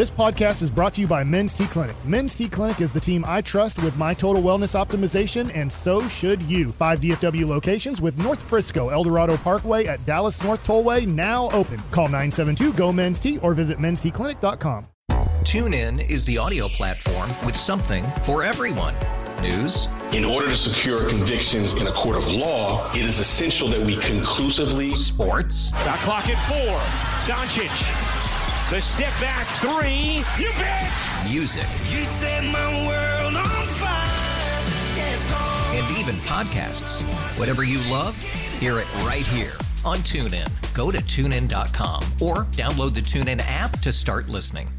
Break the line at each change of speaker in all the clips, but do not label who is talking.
This podcast is brought to you by Men's T Clinic. Men's T Clinic is the team I trust with my total wellness optimization, and so should you. Five DFW locations with North Frisco, Eldorado Parkway at Dallas North Tollway now open. Call 972 GO Men's T or visit mensteclinic.com.
TuneIn is the audio platform with something for everyone. News,
In order to secure convictions in a court of law, it is essential that we conclusively
sports,
Shot clock at four. Doncic. The step back three. You bet.
music,
You set my world on fire. Yes, oh.
and even podcasts. Whatever you love, hear it right here on TuneIn. Go to tunein.com or download the TuneIn app to start listening.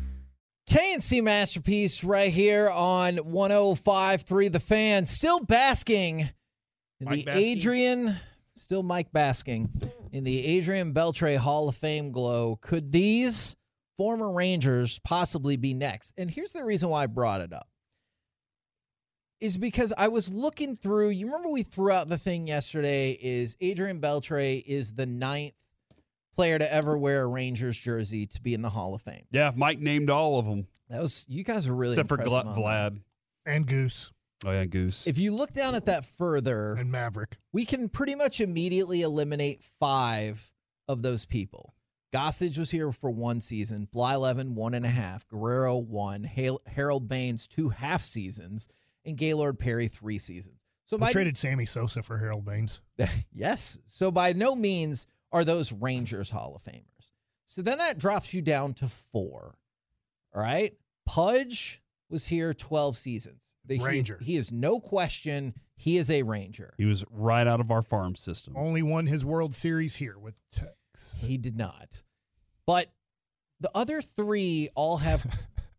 K&C Masterpiece right here on 105.3 The Fan. Still basking in
Mike
the
basking?
Adrian, still Mike basking in the Adrian Beltre Hall of Fame glow. Could these former Rangers possibly be next? And here's the reason why I brought it up. Is because I was looking through. You remember we threw out the thing yesterday. Is Adrian Beltre is the ninth player to ever wear a Rangers jersey to be in the Hall of Fame.
Yeah, Mike named all of them
That was you guys are really
except for
impressive
Glut
on that.
Vlad.
And Goose
Oh yeah, Goose.
If you look down at that further,
and Maverick.
we can pretty much immediately eliminate five of those people. Gossage was here for one season, Bly Blyleven one and a half, Guerrero one, Hal- Harold Baines two half seasons, and Gaylord Perry three seasons. So
We
by
traded Sammy Sosa for Harold Baines.
yes, so by no means are those Rangers Hall of Famers. So then that drops you down to four. All right, Pudge was here twelve seasons. The-
Ranger.
he is no question. He is a Ranger.
he was right out of our farm system.
Only won his World Series here with Tex.
He did not. But the other three all have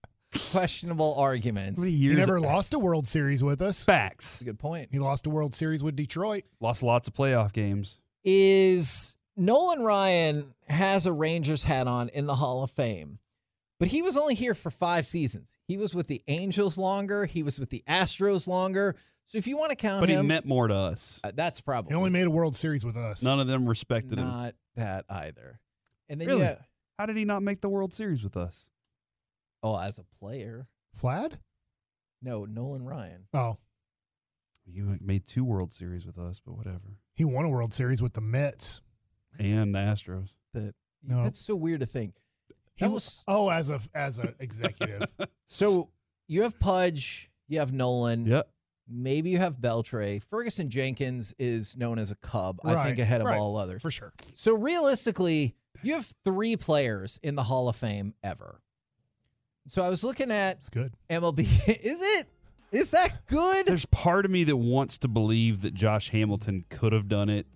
questionable arguments.
He
years?
never lost a World Series with us.
Facts.
That's a good point.
He lost a World Series with Detroit.
Lost lots of playoff games.
Is Nolan Ryan has a Rangers hat on in the Hall of Fame, but he was only here for five seasons. He was with the Angels longer. He was with the Astros longer. So if you want to count him
But he meant more to us.
uh, that's probably
He only made a World Series with us.
None of them respected him.
not that either. And then
Really?
yeah,
How did he not make the World Series with us?
oh, as a player,
Vlad?
no, Nolan Ryan.
Oh,
You made two World Series with us, but whatever.
he won a World Series with the Mets.
And the Astros.
That
No.
that's so weird to think.
He
That
was
was
oh as a as a executive.
So you have Pudge, you have Nolan,
Yep.
Maybe you have Beltre. Ferguson Jenkins is known as a Cub, I think, ahead of
right,
all others.
for sure.
So realistically, you have three players in the Hall of Fame ever. So I was looking at
It's good.
MLB. is it? Is that good?
There's part of me that wants to believe that Josh Hamilton could have done it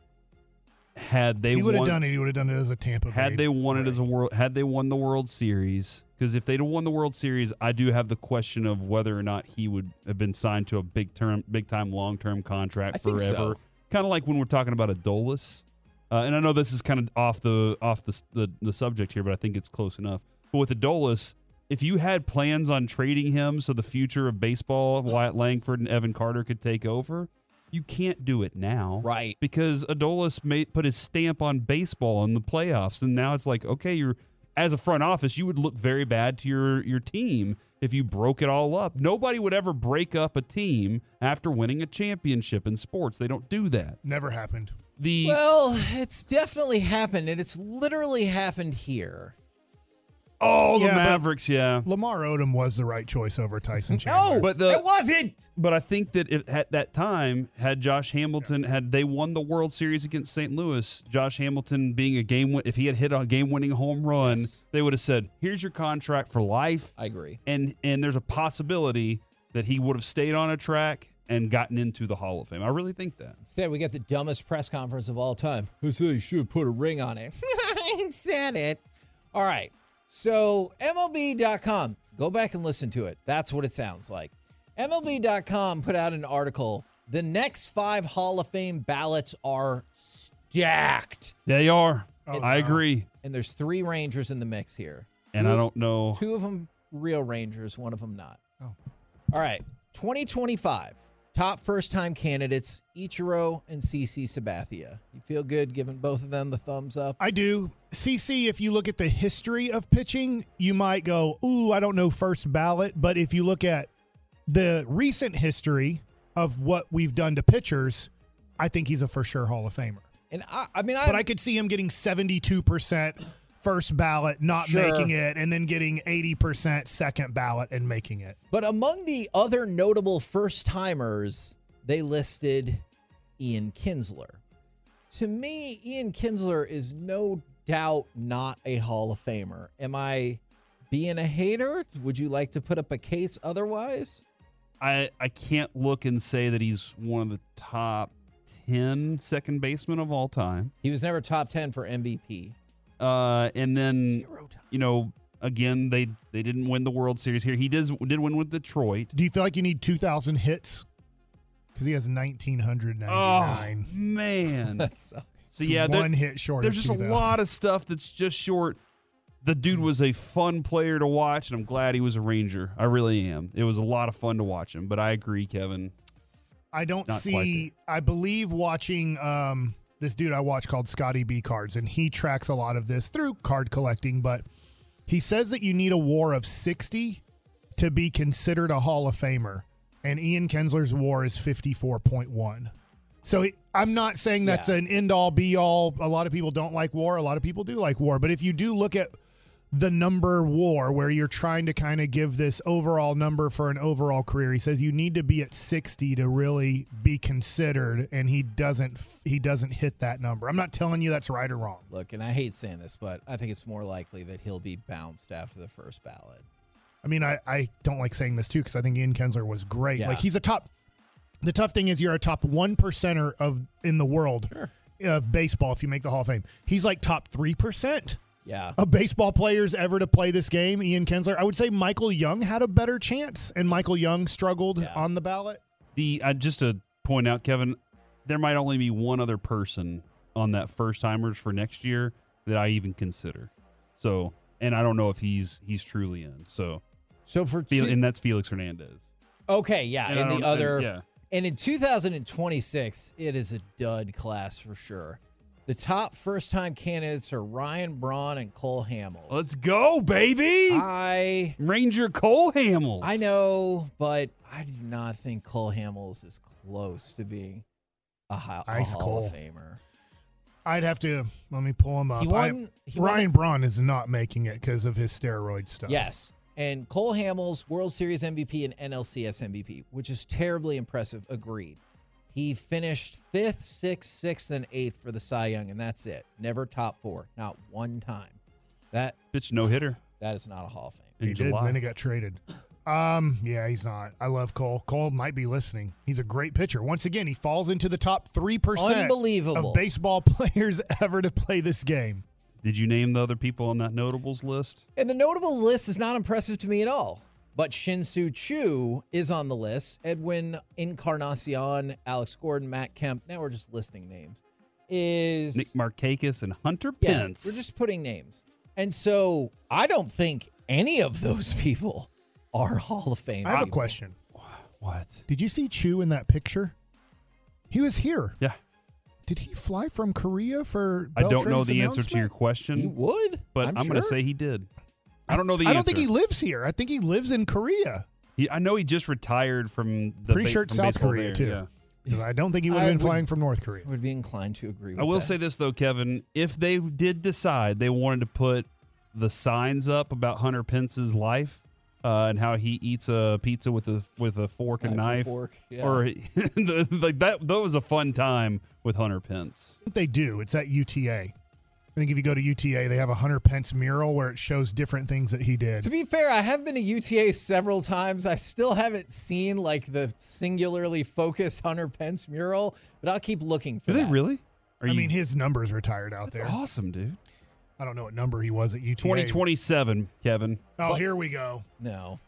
had they
If he would have done it, he would have done it as a Tampa.
had
Bay
they won it as a world had they won the World Series because if they'd have won the World Series, I do have the question of whether or not he would have been signed to a big term, big time, long term contract
I
forever.
so.
Kind of like when we're talking about Adolis. Uh, and I know this is kind of off the off the, the the subject here, but I think it's close enough. But with Adolis, if you had plans on trading him so the future of baseball, Wyatt Langford and Evan Carter could take over, you can't do it now
right.
because Adolis made put his stamp on baseball in the playoffs, and now it's like, okay, you're as a front office, you would look very bad to your your team if you broke it all up. Nobody would ever break up a team after winning a championship in sports. They don't do that.
Never happened.
The
Well, it's definitely happened, and it's literally happened here.
Oh, the
Yeah, but-
Mavericks, yeah.
Lamar Odom was the right choice over Tyson Chandler.
No, But the
it wasn't.
But I think that if, at that time, had Josh Hamilton had they won the World Series against St. Louis, Josh Hamilton being a game win- if he had hit a game winning home run,
Yes.
they would have said, "Here's your contract for life."
I agree.
And and there's a possibility that he would have stayed on a track and gotten into the Hall of Fame. I really think that.
Instead, we got the dumbest press conference of all time. Who said you should put a ring on it? I said it. All right. So, MLB.com, go back and listen to it. That's what it sounds like. MLB.com put out an article. The next five Hall of Fame ballots are stacked.
They are.
Oh,
I
wow.
agree.
And there's three Rangers in the mix here.
And I don't know.
Two of them real Rangers, one of them not.
Oh.
All right. 2025. Top first time candidates Ichiro and CC Sabathia. You feel good giving both of them the thumbs up?
I do. CC, if you look at the history of pitching, you might go, ooh, I don't know first ballot. But if you look at the recent history of what we've done to pitchers, I think he's a for sure Hall of Famer.
And I, I mean, I,
But I could see him getting 72% first ballot, not
Sure.
making it, and then getting 80% second ballot and making it.
But among the other notable first timers, they listed Ian Kinsler. To me, Ian Kinsler is no doubt not a Hall of Famer. Am I being a hater? Would you like to put up a case otherwise?
I I can't look and say that he's one of the top 10 second basemen of all time.
He was never top 10 for MVP.
Uh, and then you know, again, they they didn't win the World Series here. He did did win with Detroit.
Do you feel like you need 2,000 hits? Because he has 1,999.
Oh man.
That's uh,
so yeah,
one hit short.
there's just a lot of stuff that's just short. The dude was a fun player to watch, and I'm glad he was a Ranger. I really am. It was a lot of fun to watch him. But I agree, Kevin.
I don't see. I believe watching um, this dude I watch called Scotty B Cards, and he tracks a lot of this through card collecting. But he says that you need a WAR of 60 to be considered a Hall of Famer, and Ian Kinsler's WAR is 54.1. So he, I'm not saying that's
Yeah.
an end all be all. A lot of people don't like WAR. A lot of people do like WAR. But if you do look at the number war where you're trying to kind of give this overall number for an overall career. He says you need to be at 60 to really be considered and he doesn't he doesn't hit that number. I'm not telling you that's right or wrong.
Look, and I hate saying this, but I think it's more likely that he'll be bounced after the first ballot.
i mean i, I don't like saying this too because i think ian kinsler was great.
Yeah.
like he's a top the tough thing is you're a top one percenter of in the world of baseball if you make the hall of fame. He's like top three percent
Yeah.
of baseball players ever to play this game, Ian Kinsler. I would say Michael Young had a better chance, and Michael Young struggled
Yeah.
on the ballot.
The uh, just to point out, Kevin, there might only be one other person on that first timers for next year that I even consider. So, and I don't know if he's he's truly in. So,
So for two,
and that's Felix Hernandez.
okay, yeah,
And
and the other,
and- yeah.
and in 2026, it is a dud class for sure. The top first-time candidates are Ryan Braun and Cole Hamels.
Let's go, baby!
I
Ranger Cole Hamels.
I know, but I do not think Cole Hamels is close to being a, ho- a
Ice
Hall
Cole.
of Famer.
I'd have to let me pull him up.
He
I-
won- he won
Ryan Braun is not making it because of his steroid stuff.
Yes. And Cole Hamels, World Series MVP and NLCS MVP, which is terribly impressive. Agreed. He finished fifth, sixth, sixth, and eighth for the Cy Young, and that's it. Never top four, not one time. That
Pitch no hitter
that is not a Hall of Fame.
in
he did.
July.
Then he got traded. Um, yeah, he's not. I love Cole. Cole might be listening. He's a great pitcher. Once again, he falls into the top three percent
Unbelievable.
of baseball players ever to play this game.
Did you name the other people on that notables list?
And the notable list is not impressive to me at all. But Shin-Soo Choo is on the list. Edwin Encarnacion, Alex Gordon, Matt Kemp. Now we're just listing names. Is
Nick Markakis and Hunter
Yeah,
Pence.
we're just putting names. And so I don't think any of those people are Hall of Fame.
I have a question.
what?
Did you see Chu in that picture? He was here.
Yeah,
Did he fly from Korea for?
I don't know the answer to your question,
He would,
but I'm,
I'm,
going to say he did. I don't know the
I
answer.
don't think he lives here. I think he lives in Korea.
He- I know he just retired from the
Pretty
ba-
sure it's
from
South Korea
there,
too.
yeah.
'Cause I don't think he would have been
would-
flying from North Korea.
I would be inclined to agree with
I will
that.
say this though, Kevin. If they did decide they wanted to put the signs up about Hunter Pence's life uh, and how he eats a pizza with a with a fork and
Knife and
knife,
fork, yeah.
or the, like that, that was a fun time with Hunter Pence.
They do. It's at UTA. I think if you go to UTA, they have a Hunter Pence mural where it shows different things that he did.
To be fair, I have been to UTA several times. I still haven't seen like the singularly focused Hunter Pence mural, but I'll keep looking for
Do they
that.
really? Are
I
you,
mean, his number's retired out
that's
there.
awesome, dude.
I don't know what number he was at UTA.
Twenty twenty seven, Kevin.
Oh, here we go.
No.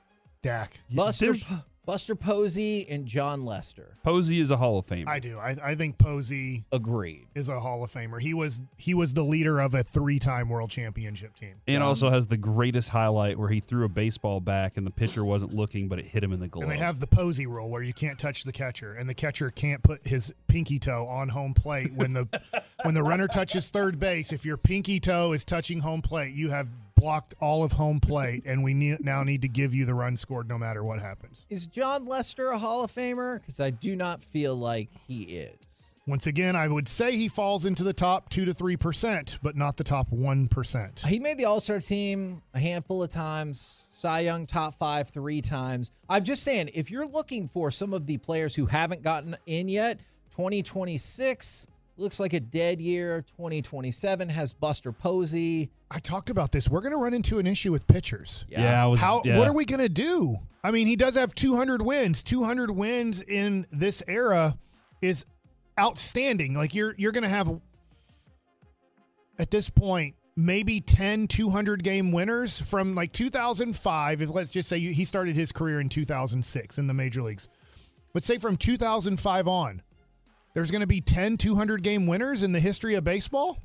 Dak.
Buster
There's-
Po- Buster Posey and Jon Lester.
Posey is a Hall of Famer.
I do. I, I think Posey
Agreed.
is a Hall of Famer. He was he was the leader of a three-time world championship team.
and also has the greatest highlight where he threw a baseball back and the pitcher wasn't looking, but it hit him in the glove.
And they have the Posey rule where you can't touch the catcher, and the catcher can't put his pinky toe on home plate when the when the runner touches third base. If your pinky toe is touching home plate, you have blocked all of home plate, and we need, now need to give you the run scored no matter what happens.
Is Jon Lester a Hall of Famer? Because I do not feel like he is.
Once again, I would say he falls into the top two to three percent, but not the top one percent.
He made the All Star team a handful of times, Cy Young top five three times. I'm just saying, if you're looking for some of the players who haven't gotten in yet, 2026 looks like a dead year. 2027 has Buster Posey.
I talked about this. We're going to run into an issue with pitchers.
yeah, I was,
How?
yeah.
What are we going to do? I mean, he does have 200 wins. 200 wins in this era is outstanding. Like you're you're going to have at this point maybe 10 200 game winners from like 2005 if let's just say he started his career in 2006 in the major leagues. But say from 2005 on, there's going to be 10 200 game winners in the history of baseball?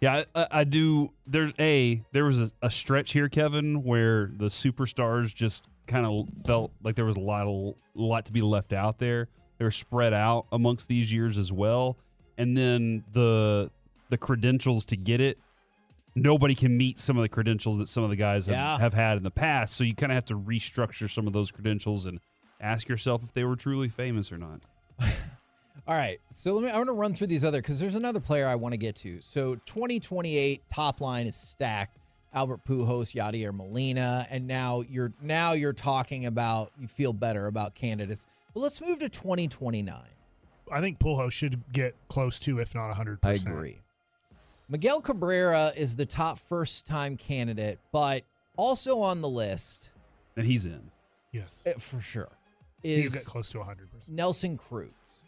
Yeah, I, I- I do. There's a there was a, a stretch here, Kevin, where the superstars just kind of felt like there was a lot of lot to be left out there. They're spread out amongst these years as well, and then the the credentials to get it. Nobody can meet some of the credentials that some of the guys have,
Yeah.
have had in the past. So you kind of have to restructure some of those credentials and ask yourself if they were truly famous or not.
All right. So let me I want to run through these other because there's another player I want to get to. So 2028 top line is stacked. Albert Pujols, Yadier Molina, and now you're now you're talking about you feel better about candidates. But let's move to 2029.
I think Pujols should get close to, if not 100%.
I agree. Miguel Cabrera is the top first time candidate, but also on the list
And he's in.
Yes.
eh, for sure
He'll
is
get close to 100%.
Nelson Cruz.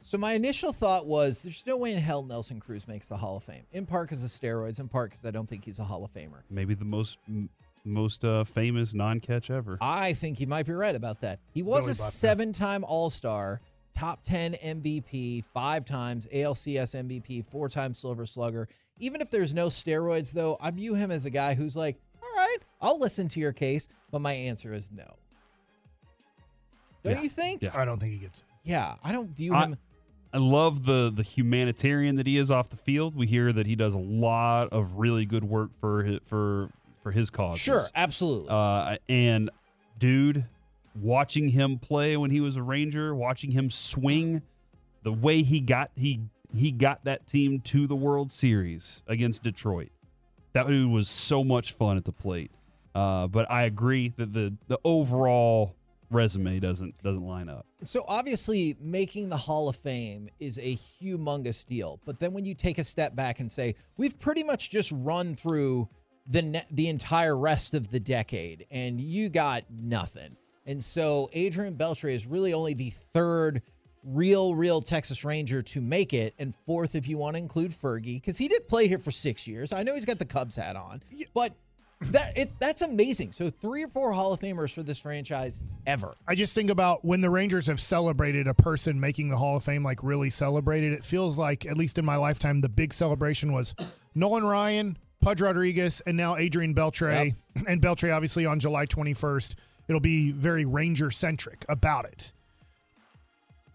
So my initial thought was there's no way in hell Nelson Cruz makes the Hall of Fame. In part because of steroids, in part because I don't think he's a Hall of Famer.
Maybe the most m- most uh, famous non-catch ever.
I think he might be right about that. He was
Billy
a
Buckner.
seven-time All-Star, top 10 MVP, five times ALCS MVP, four-time Silver Slugger. Even if there's no steroids, though, I view him as a guy who's like, all right, I'll listen to your case, but my answer is no. Don't
Yeah.
you think?
Yeah.
I don't think he gets it.
Yeah, I don't view
I-
him.
I love the the humanitarian that he is off the field. We hear that he does a lot of really good work for his, for for his cause.
Sure, absolutely.
Uh, and dude, watching him play when he was a Ranger, watching him swing, the way he got he he got that team to the World Series against Detroit. That dude was so much fun at the plate. Uh, but I agree that the the overall resume doesn't doesn't line up.
So obviously, making the Hall of Fame is a humongous deal. But then when you take a step back and say we've pretty much just run through the ne- the entire rest of the decade, and you got nothing. And so Adrian Beltre is really only the third real, real Texas Ranger to make it, and fourth if you want to include Fergie, because he did play here for six years. I know he's got the Cubs hat on, but that it that's amazing. So three or four Hall of Famers for this franchise ever.
I just think about when the Rangers have celebrated a person making the Hall of Fame, like really celebrated. It feels like, at least in my lifetime, the big celebration was Nolan Ryan, Pudge Rodriguez, and now Adrian Beltre. And Beltre, obviously, on July 21st, it'll be very Ranger centric about it.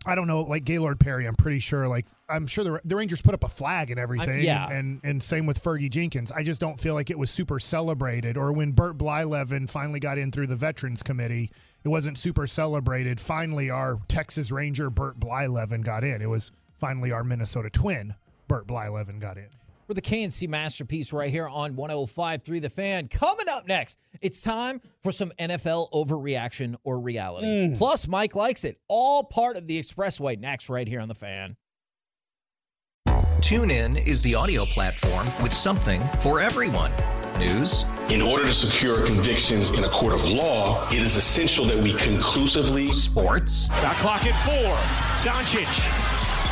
I don't know, like Gaylord Perry, I'm pretty sure, like, I'm sure the, the Rangers put up a flag and everything.
yeah.
And, and same with Fergie Jenkins. I just don't feel like it was super celebrated. Or when Burt Blyleven finally got in through the Veterans Committee, it wasn't super celebrated. Finally, our Texas Ranger Burt Blyleven got in. It was finally our Minnesota twin Burt Blyleven got in.
We're the K&C masterpiece right here on 105.3 The Fan. Coming up next, it's time for some NFL overreaction or reality. Mm. Plus, Mike likes it. All part of the Expressway next, right here on The Fan.
TuneIn is the audio platform with something for everyone. News,
In order to secure convictions in a court of law, it is essential that we conclusively
sports,
Shot clock at four. Doncic.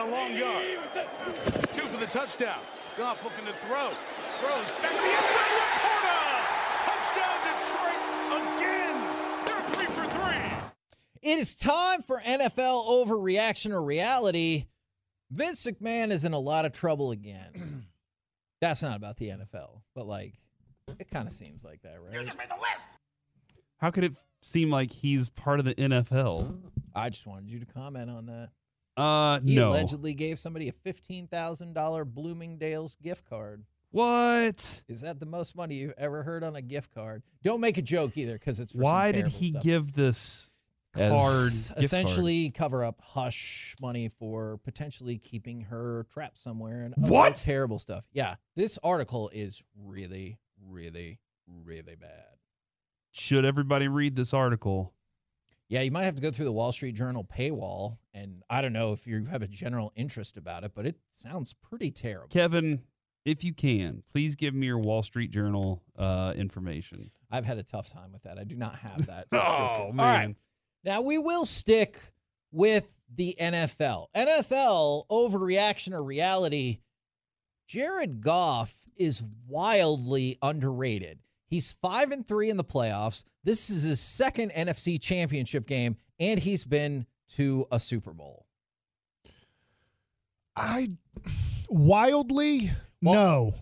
Fourth and a long yard. Two for the touchdown. Goff looking to throw. Throws back to the end zone. LaPorta! Touchdown Detroit again. They're three for three.
It is time for NFL overreaction or reality. Vince McMahon is in a lot of trouble again. That's not about the NFL, but like, it kind of seems like that, right?
How could it seem like he's part of the NFL?
I just wanted you to comment on that.
Uh,
He
no.
allegedly gave somebody a fifteen thousand dollar Bloomingdale's gift card.
What?
Is that the most money you've ever heard on a gift card? Don't make a joke either, because it's
Why did he
stuff.
give this
As
card? gift card?
essentially cover up hush money for potentially keeping her trapped somewhere and
What?
terrible stuff. Yeah, this article is really, really, really bad.
Should everybody read this article?
Yeah, you might have to go through the Wall Street Journal paywall, and I don't know if you have a general interest about it, but it sounds pretty terrible.
Kevin, if you can, please give me your Wall Street Journal uh, information.
I've had a tough time with that. I do not have that.
Oh,
subscription. All right.
man.
Now we will stick with the NFL. NFL overreaction or reality. Jared Goff is wildly underrated. He's 5 and 3 in the playoffs. This is his second NFC championship game and he's been to a Super Bowl.
I wildly
Well-
no.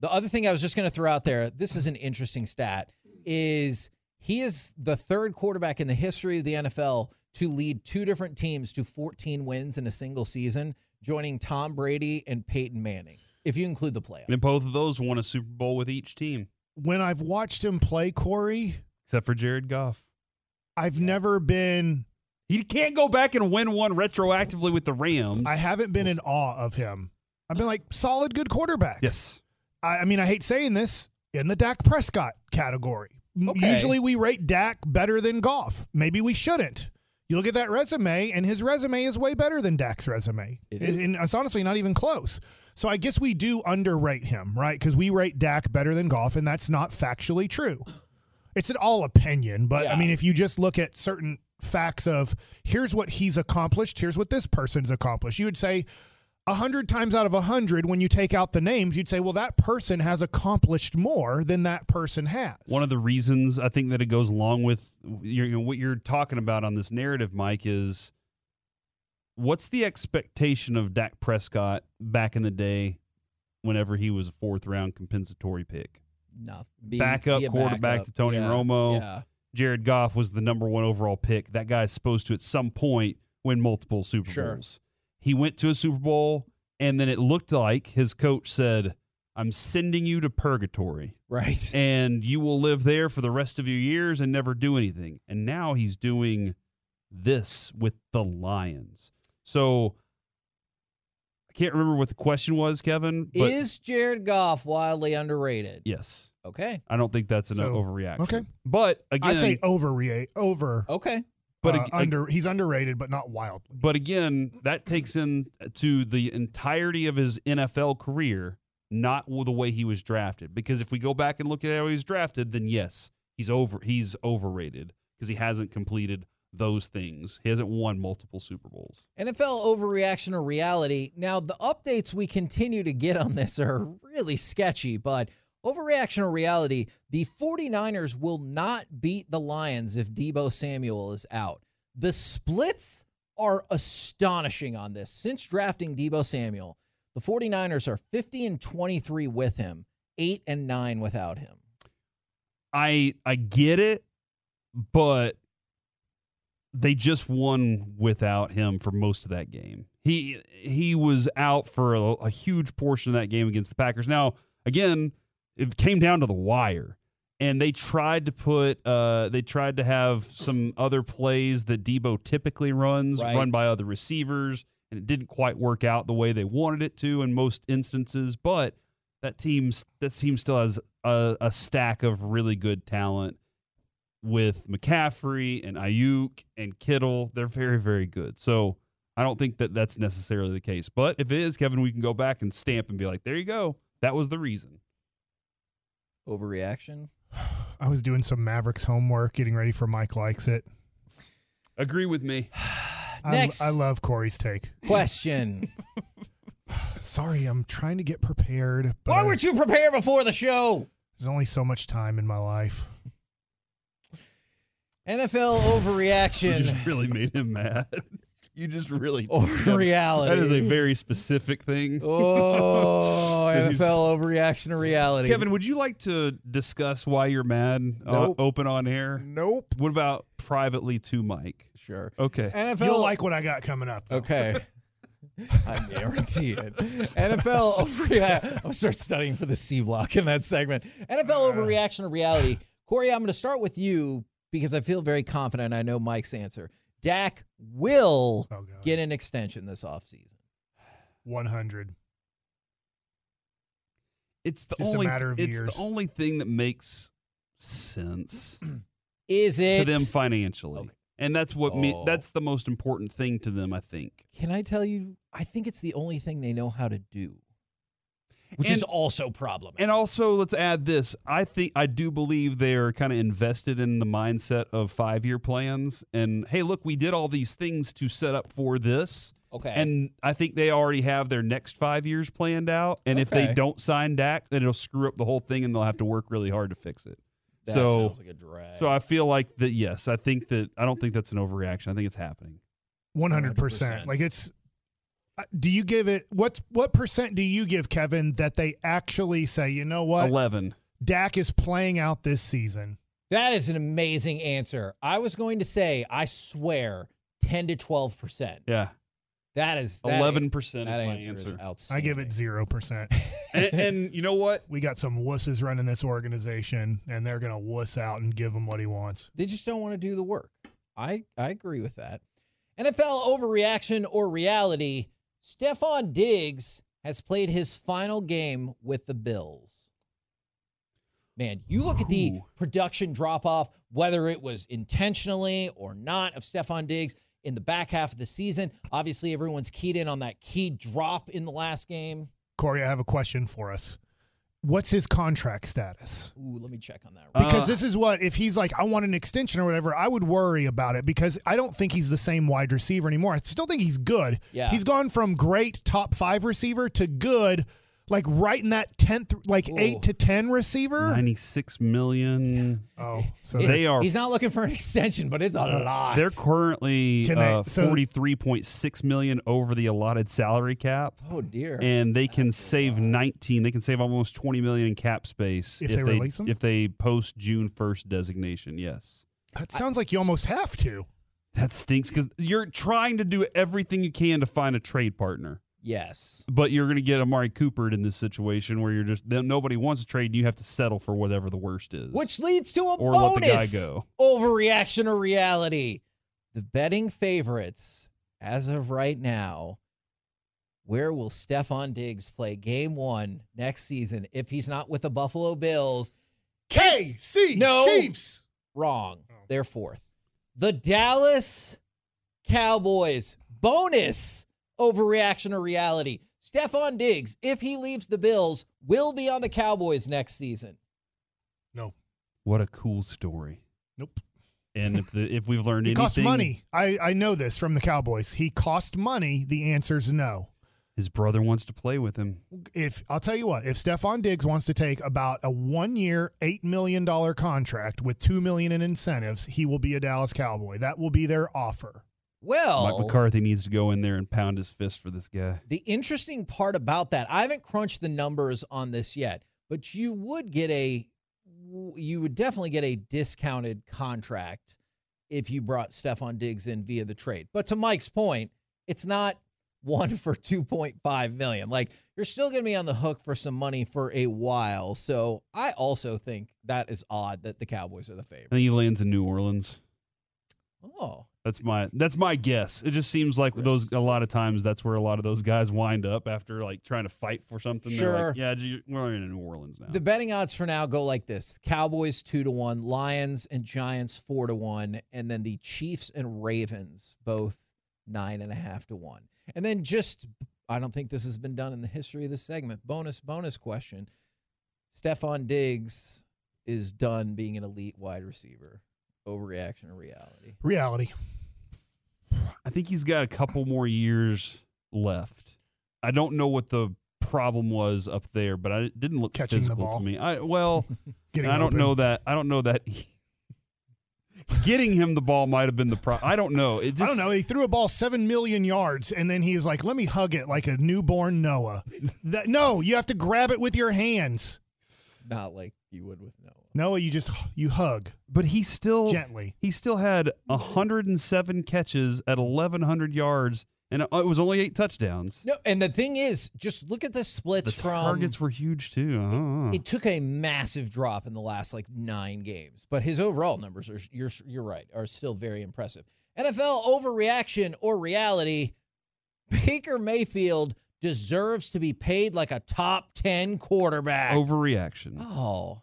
The other thing I was just going to throw out there, this is an interesting stat, is he is the third quarterback in the history of the NFL to lead two different teams to 14 wins in a single season, joining Tom Brady and Peyton Manning, if you include the playoffs.
And both of those won a Super Bowl with each team,
When I've watched him play Corey,
except for Jared Goff.
I've never been
He can't go back and win one retroactively with the Rams.
I haven't been in awe of him. I've been like solid good quarterback.
Yes.
I, I mean, I hate saying this in the Dak Prescott category.
Okay.
Usually we rate Dak better than Goff. Maybe we shouldn't. You look at that resume, and his resume is way better than Dak's resume.
It
And-
is.
And it's honestly not even close. So I guess we do underrate him, right? Because we rate Dak better than Goff, and that's not factually true. It's an all opinion, but I mean, if you just look at certain facts of here's what he's accomplished, here's what this person's accomplished, you would say a hundred times out of a hundred, when you take out the names, you'd say, well, that person has accomplished more than that person has.
One of the reasons I think that it goes along with you know, what you're talking about on this narrative, Mike, is what's the expectation of Dak Prescott back in the day whenever he was a fourth round compensatory pick?
Nothing. Be-
Backup
be
quarterback
backup.
to Tony
Yeah,
Romo.
Yeah.
Jared Goff was the number one overall pick. That guy's supposed to at some point win multiple Super
Sure.
Bowls. He went to a Super Bowl, and then it looked like his coach said, I'm sending you to purgatory
Right.
and you will live there for the rest of your years and never do anything. And now he's doing this with the Lions. So can't remember what the question was, Kevin. But
is Jared Goff wildly underrated?
yes,
Okay.
I don't think that's an
So,
overreaction.
okay.
but again,
I say overreate, over,
Okay.
but
uh,
ag-
under. He's underrated, but not wildly.
But again, that takes in to the entirety of his NFL career, not the way he was drafted. Because if we go back and look at how he was drafted, then yes, he's over. He's overrated because he hasn't completed those things. He hasn't won multiple Super Bowls.
NFL overreaction or reality. Now, the updates we continue to get on this are really sketchy, but overreaction or reality, the 49ers will not beat the Lions if Deebo Samuel is out. The splits are astonishing on this. Since drafting Deebo Samuel, the 49ers are 50 and 23 with him, 8 and 9 without him.
I I get it, but they just won without him for most of that game. He he was out for a, a huge portion of that game against the Packers. Now, again, it came down to the wire. And they tried to put uh they tried to have some other plays that Deebo typically runs,
Right.
run by other receivers, and it didn't quite work out the way they wanted it to in most instances, but that team's that team still has a, a stack of really good talent with McCaffrey and Aiyuk and Kittle. They're very, very good. So I don't think that that's necessarily the case. But if it is, Kevin, we can go back and stamp and be like, there you go. That was the reason.
Overreaction.
I was doing some Mavericks homework, getting ready for Mike likes it.
Agree with me.
I,
Next.
I love Corey's take.
Question.
Sorry, I'm trying to get prepared, but
Why weren't you prepared before the show?
there's only so much time in my life.
NFL overreaction.
You just really made him mad. You just really
or reality?
That is a very specific thing.
Oh, NFL overreaction to reality.
Kevin, would you like to discuss why you're mad uh, open on air?
Nope.
What about privately to Mike?
Sure.
Okay.
NFL.
You'll like what I got coming up. though.
Okay. I guarantee it. NFL overreaction. I'll start studying for the C block in that segment. NFL overreaction to reality. Corey, I'm going to start with you because I feel very confident. I know Mike's answer. Dak will
Oh,
get an extension this offseason.
100.
It's the
Just a
only
matter of
it's
years.
the only thing that makes sense
Is it?
to them financially.
Okay.
And that's what me
Oh.
that's the most important thing to them, I think.
Can I tell you? I think it's the only thing they know how to do, which
And-
is also problematic.
And also, let's add this. I think I do believe they're kind of invested in the mindset of five year plans. And hey, look, we did all these things to set up for this.
okay.
And I think they already have their next five years planned out. And if they don't sign Dak, then it'll screw up the whole thing and they'll have to work really hard to fix it.
that
so
sounds like a drag.
so I feel like that yes, I think that I don't think that's an overreaction. I think it's happening.
100%.
100%.
Like it's Uh, do you give it what's what percent do you give Kevin that they actually say, "You know what?
Eleven.
Dak is playing out this season."
That is an amazing answer. I was going to say, I swear, ten to twelve percent.
Yeah.
That is that-
Eleven percent is
That
my
answer,
answer.
is
I give it 0%.
and, and you know what?
we got some wusses running this organization and they're going to wuss out and give him what he wants.
They just don't want to do the work. I I agree with that. NFL overreaction or reality? Stefon Diggs has played his final game with the Bills. Man, you look at the production drop off, whether it was intentionally or not, of Stefon Diggs in the back half of the season. Obviously, everyone's keyed in on that key drop in the last game.
Corey, I have a question for us. What's his contract status?
Ooh, let me check on that.
Because
Uh,
this is what if he's like I want an extension or whatever, I would worry about it because I don't think he's the same wide receiver anymore. I still think he's good.
Yeah.
He's gone from great top 5 receiver to good like right in that 10th like
Ooh.
8 to 10 receiver.
Ninety-six million.
Oh, so
It's-
They are-
He's not looking for an extension, but it's a lot.
They're currently
Can they-
uh,
so-
forty-three point six million over the allotted salary cap,
oh dear.
and they can
That's
save nineteen. They can save almost twenty million in cap space
If they release 'em?
if they post June first designation. Yes,
that sounds like you almost have to.
that stinks because you're trying to do everything you can to find a trade partner,
yes.
but you're going to get Amari Cooper in this situation where you're just nobody wants to trade. and You have to settle for whatever the worst is.
Which leads to a
Or let the guy go.
overreaction or reality. The betting favorites, as of right now, where will Stefon Diggs play game one next season if he's not with the Buffalo Bills?
KC
No.
Chiefs.
Wrong.
Oh.
They're fourth. The Dallas Cowboys. Bonus overreaction or reality. Stefon Diggs, if he leaves the Bills, will be on the Cowboys next season.
No.
what a cool story.
Nope.
And if the if we've learned
He
anything,
cost money. I, I know this from the Cowboys. He cost money. The answer's no.
his brother wants to play with him.
If I'll tell you what, if Stefon Diggs wants to take about a one year, eight million dollar contract with two million in incentives, he will be a Dallas Cowboy. That will be their offer.
Well,
Mike McCarthy needs to go in there and pound his fist for this guy.
The interesting part about that, I haven't crunched the numbers on this yet, but you would get a you would definitely get a discounted contract if you brought Stefon Diggs in via the trade. But to Mike's point, it's not one for 2.5 million. Like you're still going to be on the hook for some money for a while. So I also think that is odd that the Cowboys are the
I
favorite.
think he lands in New Orleans.
Oh,
That's my that's my guess. It just seems like those a lot of times that's where a lot of those guys wind up after like trying to fight for something. They're
Sure.
like, yeah, we're in New Orleans now.
The betting odds for now go like this: Cowboys two to one, Lions and Giants four to one, and then the Chiefs and Ravens both nine and a half to one. And then just, I don't think this has been done in the history of this segment. Bonus, bonus question: Stefon Diggs is done being an elite wide receiver. Overreaction or reality?
Reality.
I think he's got a couple more years left. I don't know what the problem was up there, but I it didn't look
Catching
physical to me. I well,
Getting
I don't
open.
know that. I don't know that. getting him the ball might have been the problem. I don't know. It just
I don't know. He threw a ball seven million yards, and then he was like, "Let me hug it like a newborn Noah." that no, you have to grab it with your hands.
Not like you would with Noah.
Noah, you just you hug
But he still
gently.
he still had 107 catches at 1100 yards and it was only 8 touchdowns.
No, and the thing is, just look at the
The
splits from
targets were huge too. Uh-huh.
it took a massive drop in the last like nine games, but his overall numbers are you're you're right are still very impressive. NFL overreaction or reality? Baker Mayfield deserves to be paid like a top ten quarterback.
Overreaction.
oh,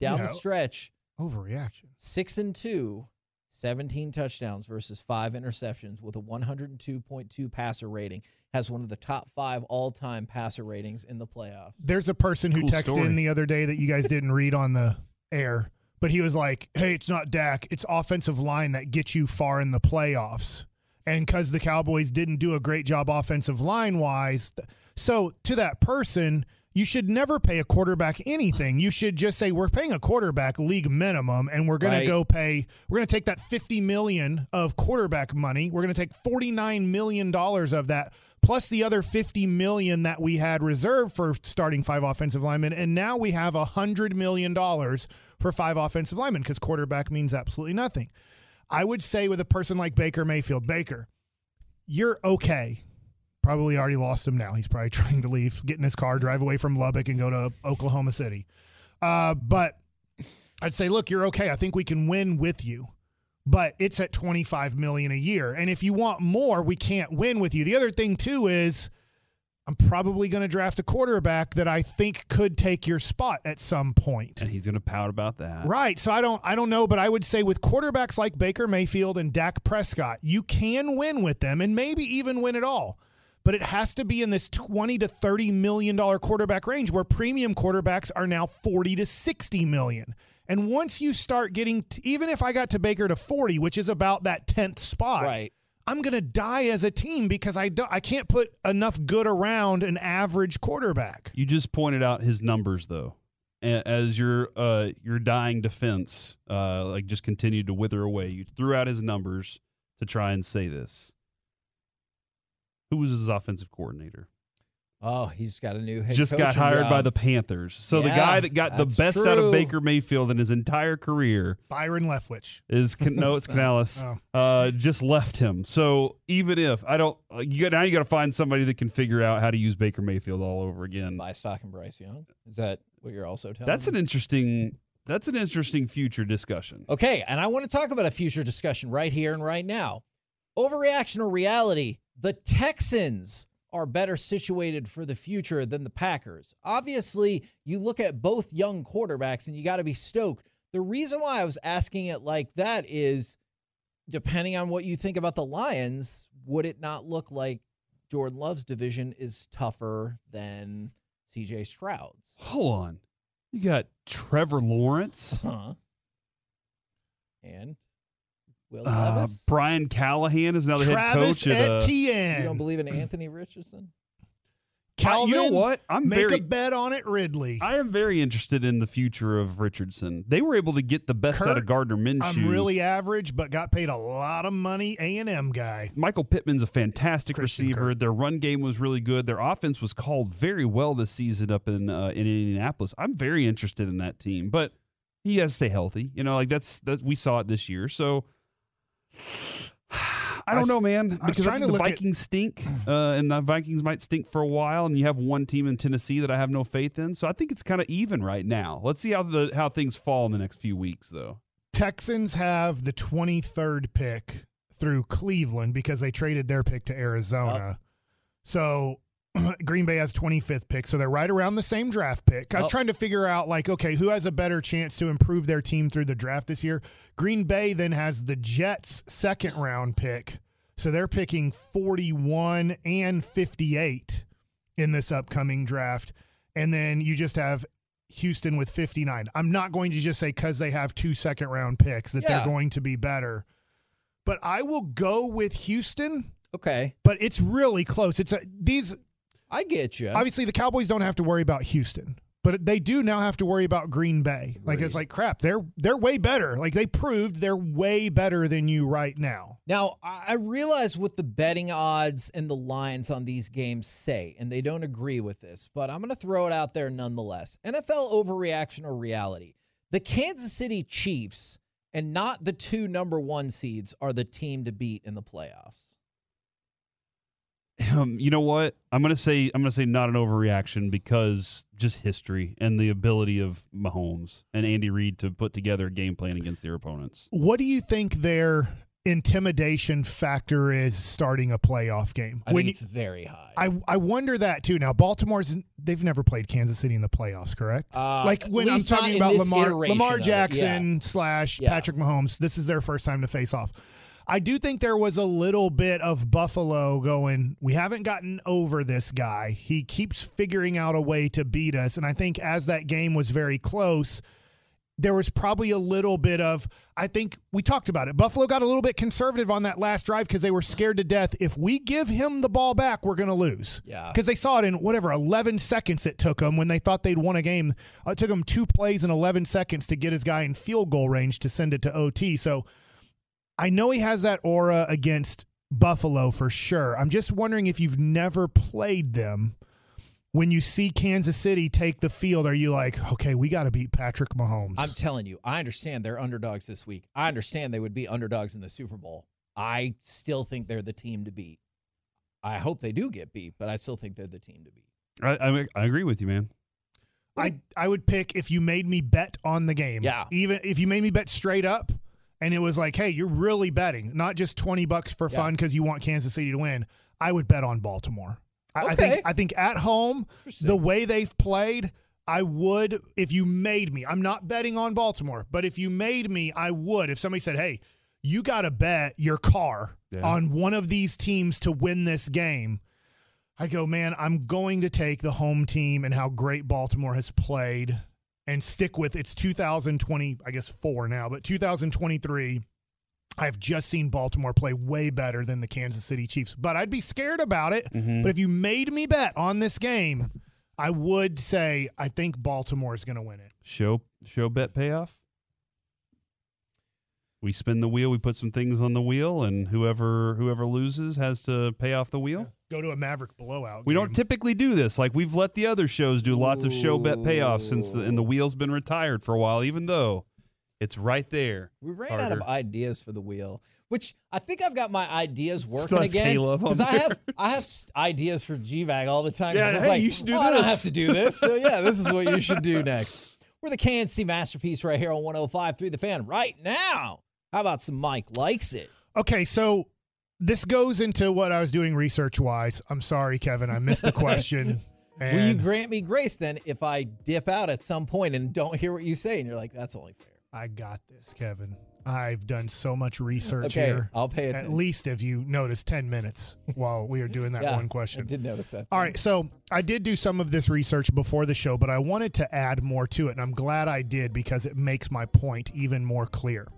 down the stretch,
Overreaction.
six and two, 17 touchdowns versus five interceptions with a 102.2 passer rating. Has one of the top five all time passer ratings in the playoffs.
There's a person who
Cool
texted
story.
in the other day that you guys didn't read on the air, but he was like, "Hey, it's not Dak. It's offensive line that gets you far in the playoffs." And because the Cowboys didn't do a great job offensive line wise, so to that person, you should never pay a quarterback anything. You should just say we're paying a quarterback league minimum, and we're going
Right.
to go pay. We're going to take that fifty million of quarterback money. We're going to take forty nine million dollars of that, plus the other fifty million that we had reserved for starting five offensive linemen, and now we have a hundred million dollars for five offensive linemen because quarterback means absolutely nothing. I would say with a person like Baker Mayfield, Baker, you're okay. Probably already lost him now. He's probably trying to leave, get in his car, drive away from Lubbock, and go to Oklahoma City. Uh, but I'd say, look, you're okay. I think we can win with you, but it's at 25 million a year. And if you want more, we can't win with you. The other thing too is I'm probably going to draft a quarterback that I think could take your spot at some point.
And he's going to pout about that.
Right. So I don't I don't know, but I would say with quarterbacks like Baker Mayfield and Dak Prescott, you can win with them and maybe even win it all. But it has to be in this 20 to 30 million dollar quarterback range where premium quarterbacks are now 40 to 60 million. And once you start getting even if I got to Baker to 40, which is about that 10th spot,
Right.
I'm going to die as a team because I don't, I can't put enough good around an average quarterback.
You just pointed out his numbers though. As your uh your dying defense uh like just continued to wither away. You threw out his numbers to try and say this. Who was his offensive coordinator?
Oh, he's got a new head
just got
coaching
hired by the Panthers. So the guy that got the
that's
best out of. Baker Mayfield in his entire career
Byron Leftwich.
is no, it's Canales.
Oh.
Uh, just left him. So even if I don't, uh, you got now you got to find somebody that can figure out how to use Baker Mayfield all over again.
by Stock and Bryce Young. Is that what you're also telling?
That's an interesting. That's an interesting future discussion.
Okay, and I want to talk about a future discussion right here and right now. Overreaction or reality? The Texans are better situated for the future than the Packers. Obviously, you look at both young quarterbacks and you got to be stoked. The reason why I was asking it like that is depending on what you think about the Lions, would it not look like Jordan Love's division is tougher than CJ Stroud's?
Hold on, you got Trevor Lawrence,
Huh. And Will
uh,
Levis?
Brian Callahan is now the head
Travis
coach at. Uh,
Etienne.
You don't believe in Anthony Richardson?
Calvin,
you know what? I'm
make
very.
a bet on it, Ridley.
I am very interested in the future of Richardson. They were able to get the best out of Gardner Minshew.
I'm really average, but got paid a lot of money. A and M guy.
Michael Pittman's a fantastic
Christian
receiver.
Kirk.
Their run game was really good. Their offense was called very well this season up in uh, in Indianapolis. I'm very interested in that team, but he has to stay healthy. You know, like that's that we saw it this year. So I don't
was-
know, man, because I,
trying
think the
look at-
Vikings stink, uh, and the Vikings might stink for a while. And you have one team in Tennessee that I have no faith in. So I think it's kind of even right now. Let's see how the how things fall in the next few weeks, though.
Texans have the 23rd pick, through Cleveland because they traded their pick to Arizona. So Green Bay has 25th pick, so they're right around the same draft pick. I was
Oh.
trying to figure out like, okay, who has a better chance to improve their team through the draft this year? Green Bay then has the Jets second round pick. So they're picking 41 and 58 in this upcoming draft. And then you just have Houston with 59. I'm not going to just say because they have two second round picks that
Yeah.
they're going to be better. But I will go with Houston,
Okay,
but it's really close. It's a, these
I get you.
obviously the Cowboys don't have to worry about Houston, but they do now have to worry about Green Bay. Like it's like crap. They're they're way better. Like they proved they're way better than you right now.
Now, I I realize what the betting odds and the lines on these games say, and they don't agree with this, but I'm going to throw it out there nonetheless. NFL overreaction or reality. The Kansas City Chiefs and not the two number one seeds are the team to beat in the playoffs.
Um, you know what? I'm gonna say I'm gonna say not an overreaction because just history and the ability of Mahomes and Andy Reid to put together a game plan against their opponents.
What do you think their intimidation factor is starting a playoff game?
I
When
think
you-
it's very high.
I, I wonder that too. Now Baltimore's they've never played Kansas City in the playoffs, correct?
Uh,
like when I'm talking about Lamar Lamar
of it,
Jackson slash
Yeah.
Patrick Mahomes, this is their first time to face off. I do think there was a little bit of Buffalo going, we haven't gotten over this guy. He keeps figuring out a way to beat us. And I think as that game was very close, there was probably a little bit of I think we talked about it. Buffalo got a little bit conservative on that last drive because they were scared to death. If we give him the ball back, we're going to lose.
Yeah.
Because they saw it in whatever 11 seconds it took them when they thought they'd won a game. Uh, It took them two plays in 11 seconds to get his guy in field goal range to send it to OT. So I know he has that aura against Buffalo for sure. I'm just wondering if you've never played them. When you see Kansas City take the field, are you like, okay, we got to beat Patrick Mahomes?
I'm telling you, I understand they're underdogs this week. I understand they would be underdogs in the Super Bowl. I still think they're the team to beat. I hope they do get beat, but I still think they're the team to beat.
I, I, I agree with you, man.
I I would pick if you made me bet on the game.
Yeah.
Even if you made me bet straight up and it was like, hey, you're really betting, not just 20 bucks for fun because you want Kansas City to win. I would bet on Baltimore. I, I
Okay.
think I think at home, the way they've played, I would if you made me. I'm not betting on Baltimore, but if you made me, I would. If somebody said, "Hey, you got to bet your car
Yeah.
on one of these teams to win this game," I go, man, I'm going to take the home team and how great Baltimore has played and stick with it's 2020, I guess four now, but 2023. I've just seen Baltimore play way better than the Kansas City Chiefs, but I'd be scared about it.
Mm-hmm.
But if you made me bet on this game, I would say I think Baltimore is going to win it.
Show show bet payoff. We spin the wheel. We put some things on the wheel, and whoever whoever loses has to pay off the wheel.
Go to a Maverick blowout.
We
game.
don't typically do this. Like we've let the other shows do lots of show bet payoffs since the, and the wheel's been retired for a while. Even though it's right there.
We ran out of ideas for the wheel, which I think I've got my ideas working again. Because I have I have ideas for G GVAG all the time.
Yeah, hey,
like,
you should do
"Oh, I don't have to do this. So yeah, this is what you should do next. We're the K&C masterpiece right here on 105.3 The Fan right now. How about some Mike likes it?
Okay, so this goes into what I was doing research wise. I'm sorry, Kevin, I missed a question.
Will you grant me grace then if I dip out at some point and don't hear what you say and you're like, that's only fair.
I got this, Kevin. I've done so much research
Okay,
here.
I'll pay
At least if you notice 10 minutes while we are doing that
Yeah,
one question.
I did notice that.
All right, so I did do some of this research before the show, but I wanted to add more to it, and I'm glad I did because it makes my point even more clear.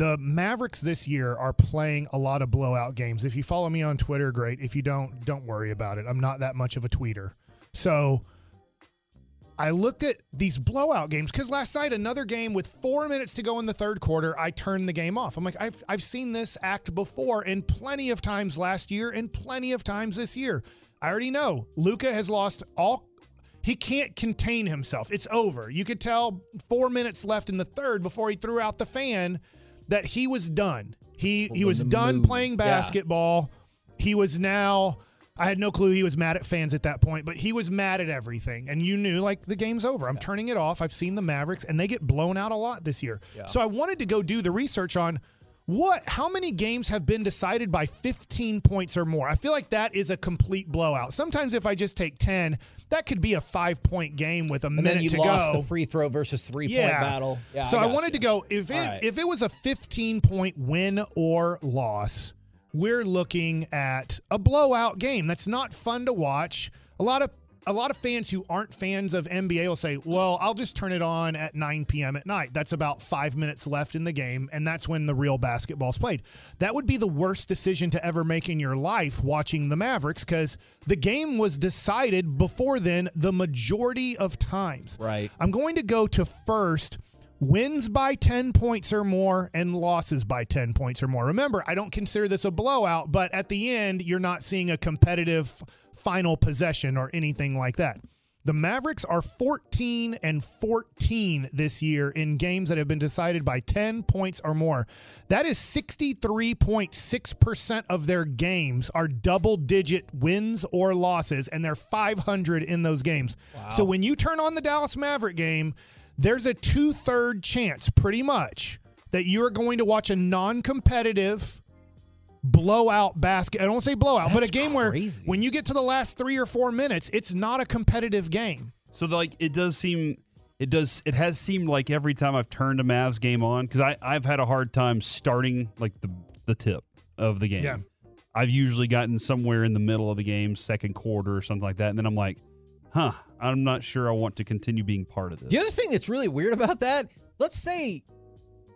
The Mavericks this year are playing a lot of blowout games. If you follow me on Twitter, great. If you don't, don't worry about it. I'm not that much of a tweeter. So I looked at these blowout games because last night, another game with four minutes to go in the third quarter, I turned the game off. I'm like, I've, I've seen this act before and plenty of times last year and plenty of times this year. I already know Luka has lost all. He can't contain himself. It's over. You could tell four minutes left in the third before he threw out the fan that he was done. He he was done
move.
playing
Yeah.
basketball. He was now. I had no clue he was mad at fans at that point, but he was mad at everything. And you knew, like, the game's over. I'm turning it off. I've seen the Mavericks, and they get blown out a lot this year. So I wanted to go do the research on What? How many games have been decided by 15 points or more? I feel like that is a complete blowout. Sometimes if I just take 10, that could be a five point game with a
And
minute
then you
to
lost
go.
the free throw versus three point battle. Yeah,
so I,
got
wanted
you.
to go if it
right.
if it was a 15 point win or loss, we're looking at a blowout game. That's not fun to watch. A lot of a lot of fans who aren't fans of NBA will say, "Well, I'll just turn it on at 9 p.m. at night. That's about five minutes left in the game, and that's when the real basketball's played." That would be the worst decision to ever make in your life watching the Mavericks because the game was decided before then the majority of times.
Right.
I'm going to go to first wins by 10 points or more and losses by 10 points or more. Remember, I don't consider this a blowout, but at the end, you're not seeing a competitive final possession or anything like that. The Mavericks are 14 and 14 this year in games that have been decided by 10 points or more. That is 63.6% of their games are double digit wins or losses, and they're 500 in those games. So when you turn on the Dallas Maverick game, there's a two third chance, pretty much, that you're going to watch a non competitive blowout basket. I don't say blowout, but a game
crazy.
where when you get to the last three or four minutes, it's not a competitive game.
So like it does seem it does it has seemed like every time I've turned a Mavs game on because I I've had a hard time starting like the the tip of the game.
Yeah.
I've usually gotten somewhere in the middle of the game, second quarter or something like that, and then I'm like, huh, I'm not sure I want to continue being part of this.
The other thing that's really weird about that, let's say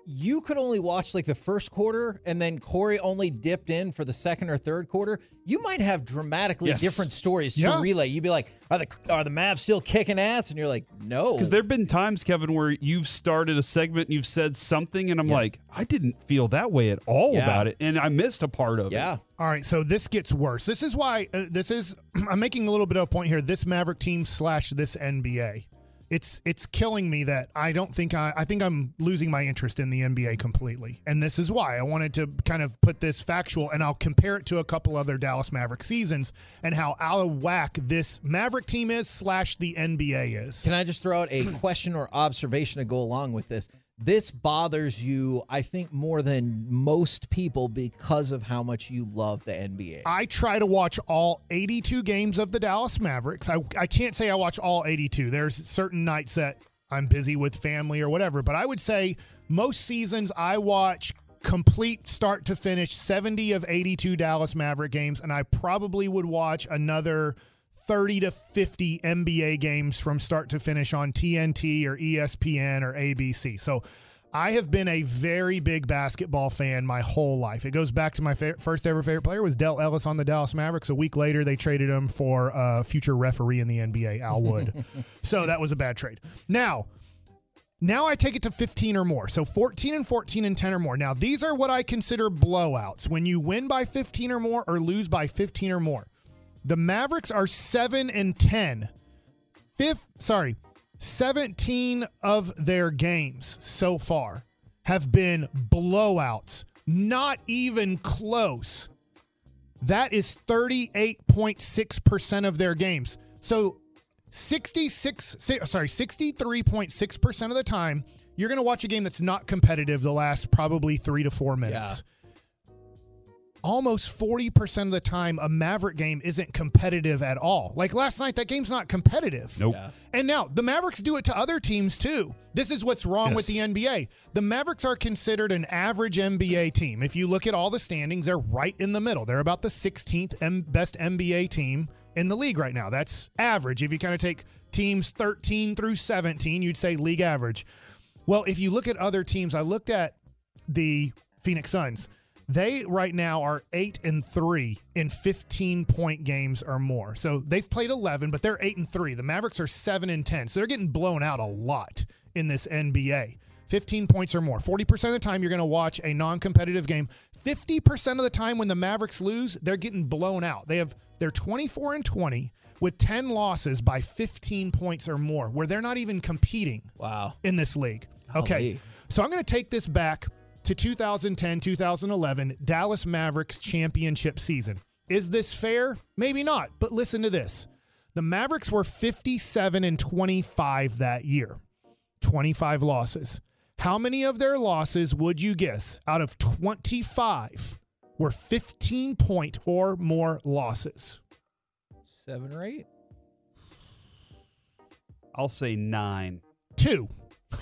you could only watch like the first quarter and then Corey only dipped in for the second or third quarter, you might have dramatically
Yes.
different stories to
Yeah.
relay. You'd be like, are the are the Mavs still kicking ass? And you're like, no.
Because there have been times, Kevin, where you've started a segment and you've said something, and I'm
Yeah.
like, I didn't feel that way at all
Yeah.
about it, and I missed a part of it. Yeah.
All right, so this gets worse. This is why uh, this is. I'm making a little bit of a point here. This Maverick team slash this NBA. It's it's killing me that I don't think I I think I'm losing my interest in the NBA completely, and this is why I wanted to kind of put this factual, and I'll compare it to a couple other Dallas Maverick seasons and how out of whack this Maverick team is slash the NBA is.
Can I just throw out a question or observation to go along with this? This bothers you, I think, more than most people because of how much you love the NBA.
I try to watch all 82 games of the Dallas Mavericks. I, I can't say I watch all 82. There's certain nights that I'm busy with family or whatever, but I would say most seasons I watch complete start to finish 70 of 82 Dallas Maverick games, and I probably would watch another 30 to 50 NBA games from start to finish on TNT or ESPN or ABC. So I have been a very big basketball fan my whole life. It goes back to my fa- first ever favorite player was Dale Ellis on the Dallas Mavericks. A week later, they traded him for a future referee in the NBA, Al Wood. so that was a bad trade. Now, now I take it to 15 or more. So 14 and 14 and 10 or more. Now, these are what I consider blowouts. When you win by 15 or more or lose by 15 or more. The Mavericks are 7 and 10. Fifth, sorry, 17 of their games so far have been blowouts. Not even close. That is 38.6% of their games. So 66 sorry 63.6% of the time you're going to watch a game that's not competitive the last probably 3 to 4 minutes. Almost 40% of the time a Maverick game isn't competitive at all. Like last night that game's not competitive.
Nope.
And now the Mavericks do it to other teams too. This is what's wrong with the NBA. The Mavericks are considered an average NBA team. If you look at all the standings, they're right in the middle. They're about the 16th M- best NBA team in the league right now. That's average. If you kind of take teams 13 through 17, you'd say league average. Well, if you look at other teams, I looked at the Phoenix Suns. They right now are eight and three in 15 point games or more. So they've played 11, but they're eight and three. The Mavericks are seven and 10. So they're getting blown out a lot in this NBA. 15 points or more. 40% of the time, you're going to watch a non competitive game. 50% of the time, when the Mavericks lose, they're getting blown out. They have, they're 24 and 20 with 10 losses by 15 points or more, where they're not even competing
Wow.
in this league. Okay.
Golly.
So I'm going to take this back to 2010, 2011 Dallas Mavericks championship season. Is this fair? Maybe not, but listen to this. The Mavericks were 57 and 25 that year. 25 losses. How many of their losses would you guess out of 25 were 15 point or more losses?
Seven or eight?
I'll say nine.
Two.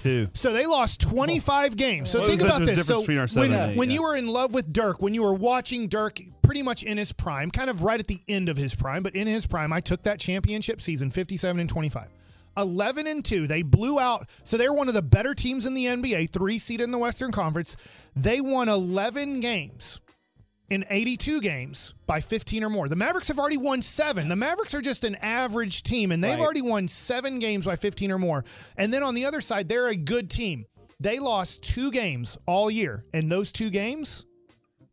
Two.
So they lost 25 games. So
What
think
was
about this. So
between our
when,
and eight?
when
Yeah.
you were in love with Dirk, when you were watching Dirk pretty much in his prime, kind of right at the end of his prime, but in his prime, I took that championship season 57 and 25. 11 and 2. They blew out. So they're one of the better teams in the NBA, three seed in the Western Conference. They won 11 games in 82 games by 15 or more. The Mavericks have already won seven. The Mavericks are just an average team, and they've
Right.
already won seven games by 15 or more. And then on the other side, they're a good team. They lost two games all year, and those two games,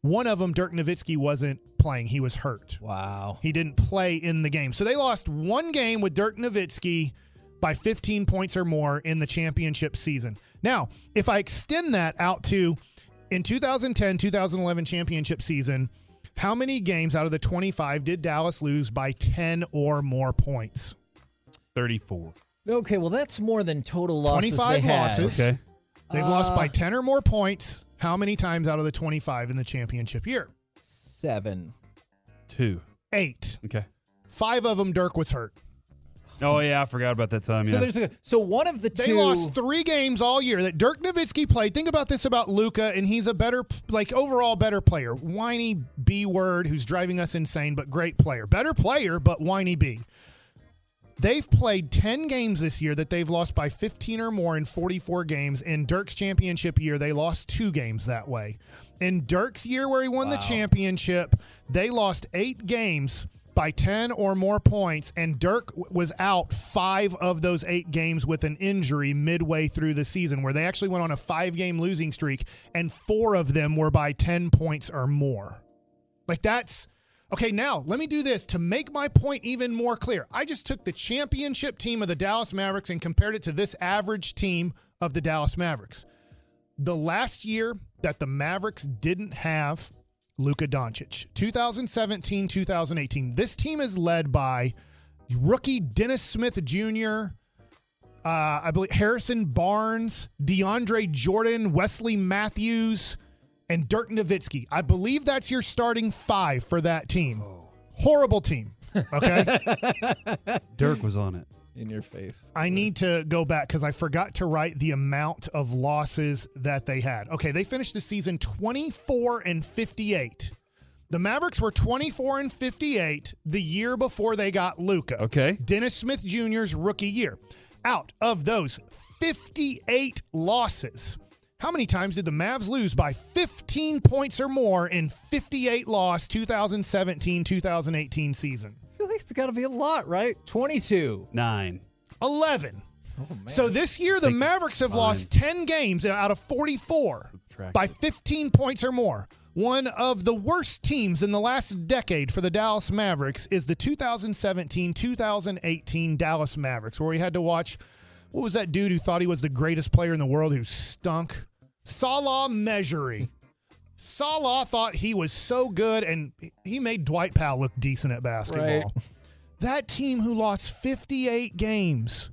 one of them, Dirk Nowitzki wasn't playing. He was hurt.
Wow.
He didn't play in the game. So they lost one game with Dirk Nowitzki by 15 points or more in the championship season. Now, if I extend that out to in 2010 2011 championship season, how many games out of the 25 did Dallas lose by 10 or more points?
34.
Okay, well that's more than total losses.
25
they had.
losses.
Okay.
They've lost
Uh,
by 10 or more points. How many times out of the 25 in the championship year?
Seven.
Two.
Eight.
Okay.
Five of them, Dirk was hurt.
Oh yeah, I forgot about that time.
So
Yeah.
there's a so one of the two
They
two.
lost three games all year that Dirk Nowitzki played. Think about this about Luka, and he's a better, like overall better player. Whiny B word who's driving us insane, but great player. Better player, but whiny B. They've played 10 games this year that they've lost by 15 or more in 44 games. In Dirk's championship year, they lost two games that way. In Dirk's year where he won the championship, they lost eight games by 10 or more points, and Dirk was out five of those eight games with an injury midway through the season, where they actually went on a five game losing streak, and four of them were by 10 points or more. Like that's okay. Now, let me do this to make my point even more clear. I just took the championship team of the Dallas Mavericks and compared it to this average team of the Dallas Mavericks. The last year that the Mavericks didn't have Luka Doncic, 2017 2018, this team is led by rookie Dennis Smith Jr., uh, I believe Harrison Barnes, DeAndre Jordan, Wesley Matthews, and Dirk Nowitzki. I believe that's your starting five for that team. Horrible team. Okay.
Dirk was on it.
In your face.
I need to go back because I forgot to write the amount of losses that they had. Okay, they finished the season 24 and 58. The Mavericks were 24 and 58 the year before they got Luka.
Okay.
Dennis Smith Jr.'s rookie year. Out of those 58 losses, how many times did the Mavs lose by 15 points or more in 58 loss 2017 2018 season?
I feel like it's got to be a lot, right? Twenty-two.
Nine.
11. so this year, the
Take
Mavericks have
fine.
lost 10 games out of 44
Subtract
by 15 points or more. One of the worst teams in the last decade for the Dallas Mavericks is the 2017 2018 Dallas Mavericks, where we had to watch what was that dude who thought he was the greatest player in the world who stunk? Salah Mejri. Salah thought he was so good, and he made Dwight Powell look decent at basketball.
Right.
That team who lost 58 games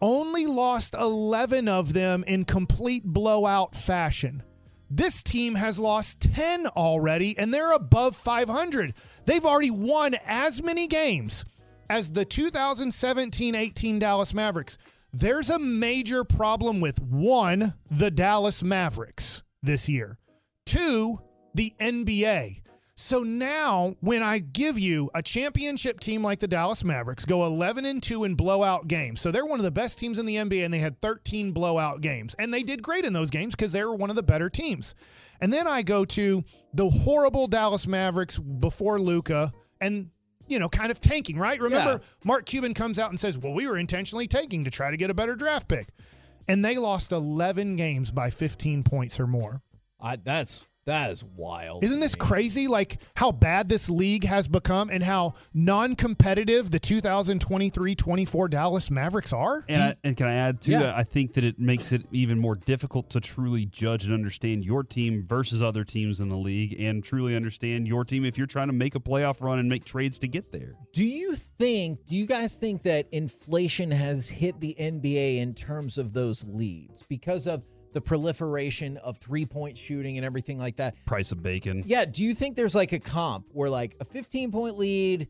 only lost 11 of them in complete blowout fashion. This team has lost 10 already, and they're above 500. They've already won as many games as the 2017 18 Dallas Mavericks. There's a major problem with one, the Dallas Mavericks this year, two, the NBA. So now, when I give you a championship team like the Dallas Mavericks, go 11 and 2 in blowout games. So they're one of the best teams in the NBA, and they had 13 blowout games. And they did great in those games because they were one of the better teams. And then I go to the horrible Dallas Mavericks before Luka and, you know, kind of tanking, right? Remember,
Yeah.
Mark Cuban comes out and says, well, we were intentionally tanking to try to get a better draft pick. And they lost 11 games by 15 points or more.
I, that's that is wild.
Isn't this
me.
crazy? Like how bad this league has become and how non competitive the 2023 24 Dallas Mavericks are?
And, I, and can I add to
Yeah.
that? I think that it makes it even more difficult to truly judge and understand your team versus other teams in the league, and truly understand your team if you're trying to make a playoff run and make trades to get there.
Do you think, do you guys think that inflation has hit the NBA in terms of those leads because of the proliferation of three point shooting and everything like that.
Price of bacon.
Yeah, do you think there's like a comp where like a 15 point lead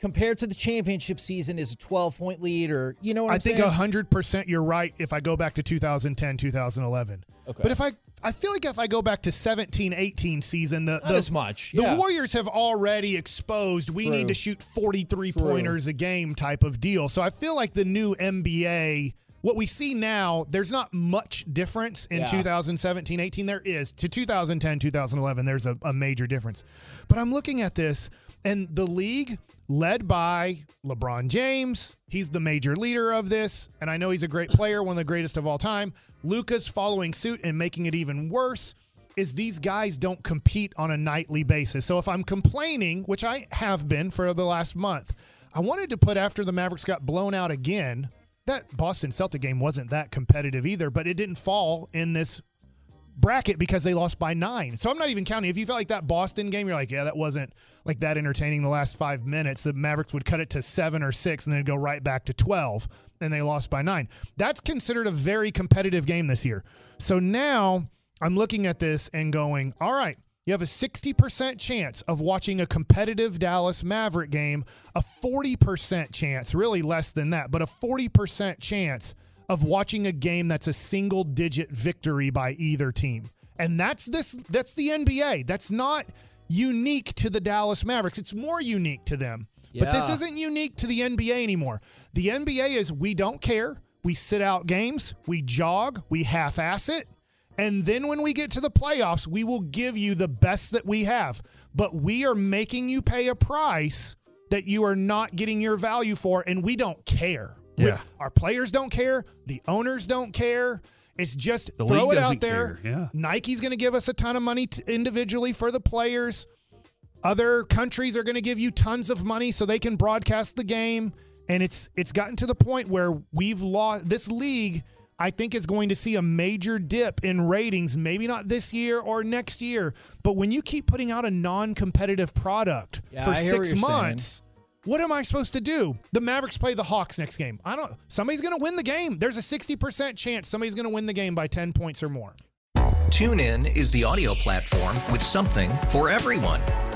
compared to the championship season is a 12 point lead or you know what
I
I'm
think
saying?
hundred percent you're right if I go back to 2010, 2011.
Okay.
But if I I feel like if I go back to 17, 18 season, the
Not
the,
as much,
The
yeah.
Warriors have already exposed we
True.
need to shoot 43 pointers a game type of deal. So I feel like the new NBA what we see now, there's not much difference in
Yeah.
2017, 18. There is. To 2010, 2011, there's a, a major difference. But I'm looking at this, and the league, led by LeBron James, he's the major leader of this. And I know he's a great player, one of the greatest of all time. Luka's following suit and making it even worse is these guys don't compete on a nightly basis. So if I'm complaining, which I have been for the last month, I wanted to put after the Mavericks got blown out again that Boston Celtic game wasn't that competitive either, but it didn't fall in this bracket because they lost by nine. So I'm not even counting. If you felt like that Boston game, you're like, yeah, that wasn't like that entertaining the last five minutes. The Mavericks would cut it to seven or six and then go right back to 12 and they lost by nine. That's considered a very competitive game this year. So now I'm looking at this and going, all right, you have a 60% chance of watching a competitive Dallas Maverick game, a 40% chance, really less than that, but a 40% chance of watching a game that's a single digit victory by either team. And that's this that's the NBA. That's not unique to the Dallas Mavericks. It's more unique to them. But this isn't unique to the NBA anymore. The NBA is we don't care. We sit out games, we jog, we half ass it. And then when we get to the playoffs, we will give you the best that we have. But we are making you pay a price that you are not getting your value for, and we don't care. We-
Yeah.
our players don't care. The owners don't care. It's just
The
throw it out there.
yeah.
Nike's going to give us a ton of money t- individually for the players. Other countries are going to give you tons of money so they can broadcast the game, and it's it's gotten to the point where we've lost this league. I think is going to see a major dip in ratings, maybe not this year or next year, but when you keep putting out a non-competitive product
Yeah,
for
I hear what
six
saying.
months, what am I supposed to do? The Mavericks play the Hawks next game. I don't. Somebody's going to win the game. There's a sixty percent chance somebody's going to win the game by ten points or more.
TuneIn is the audio platform with something for everyone.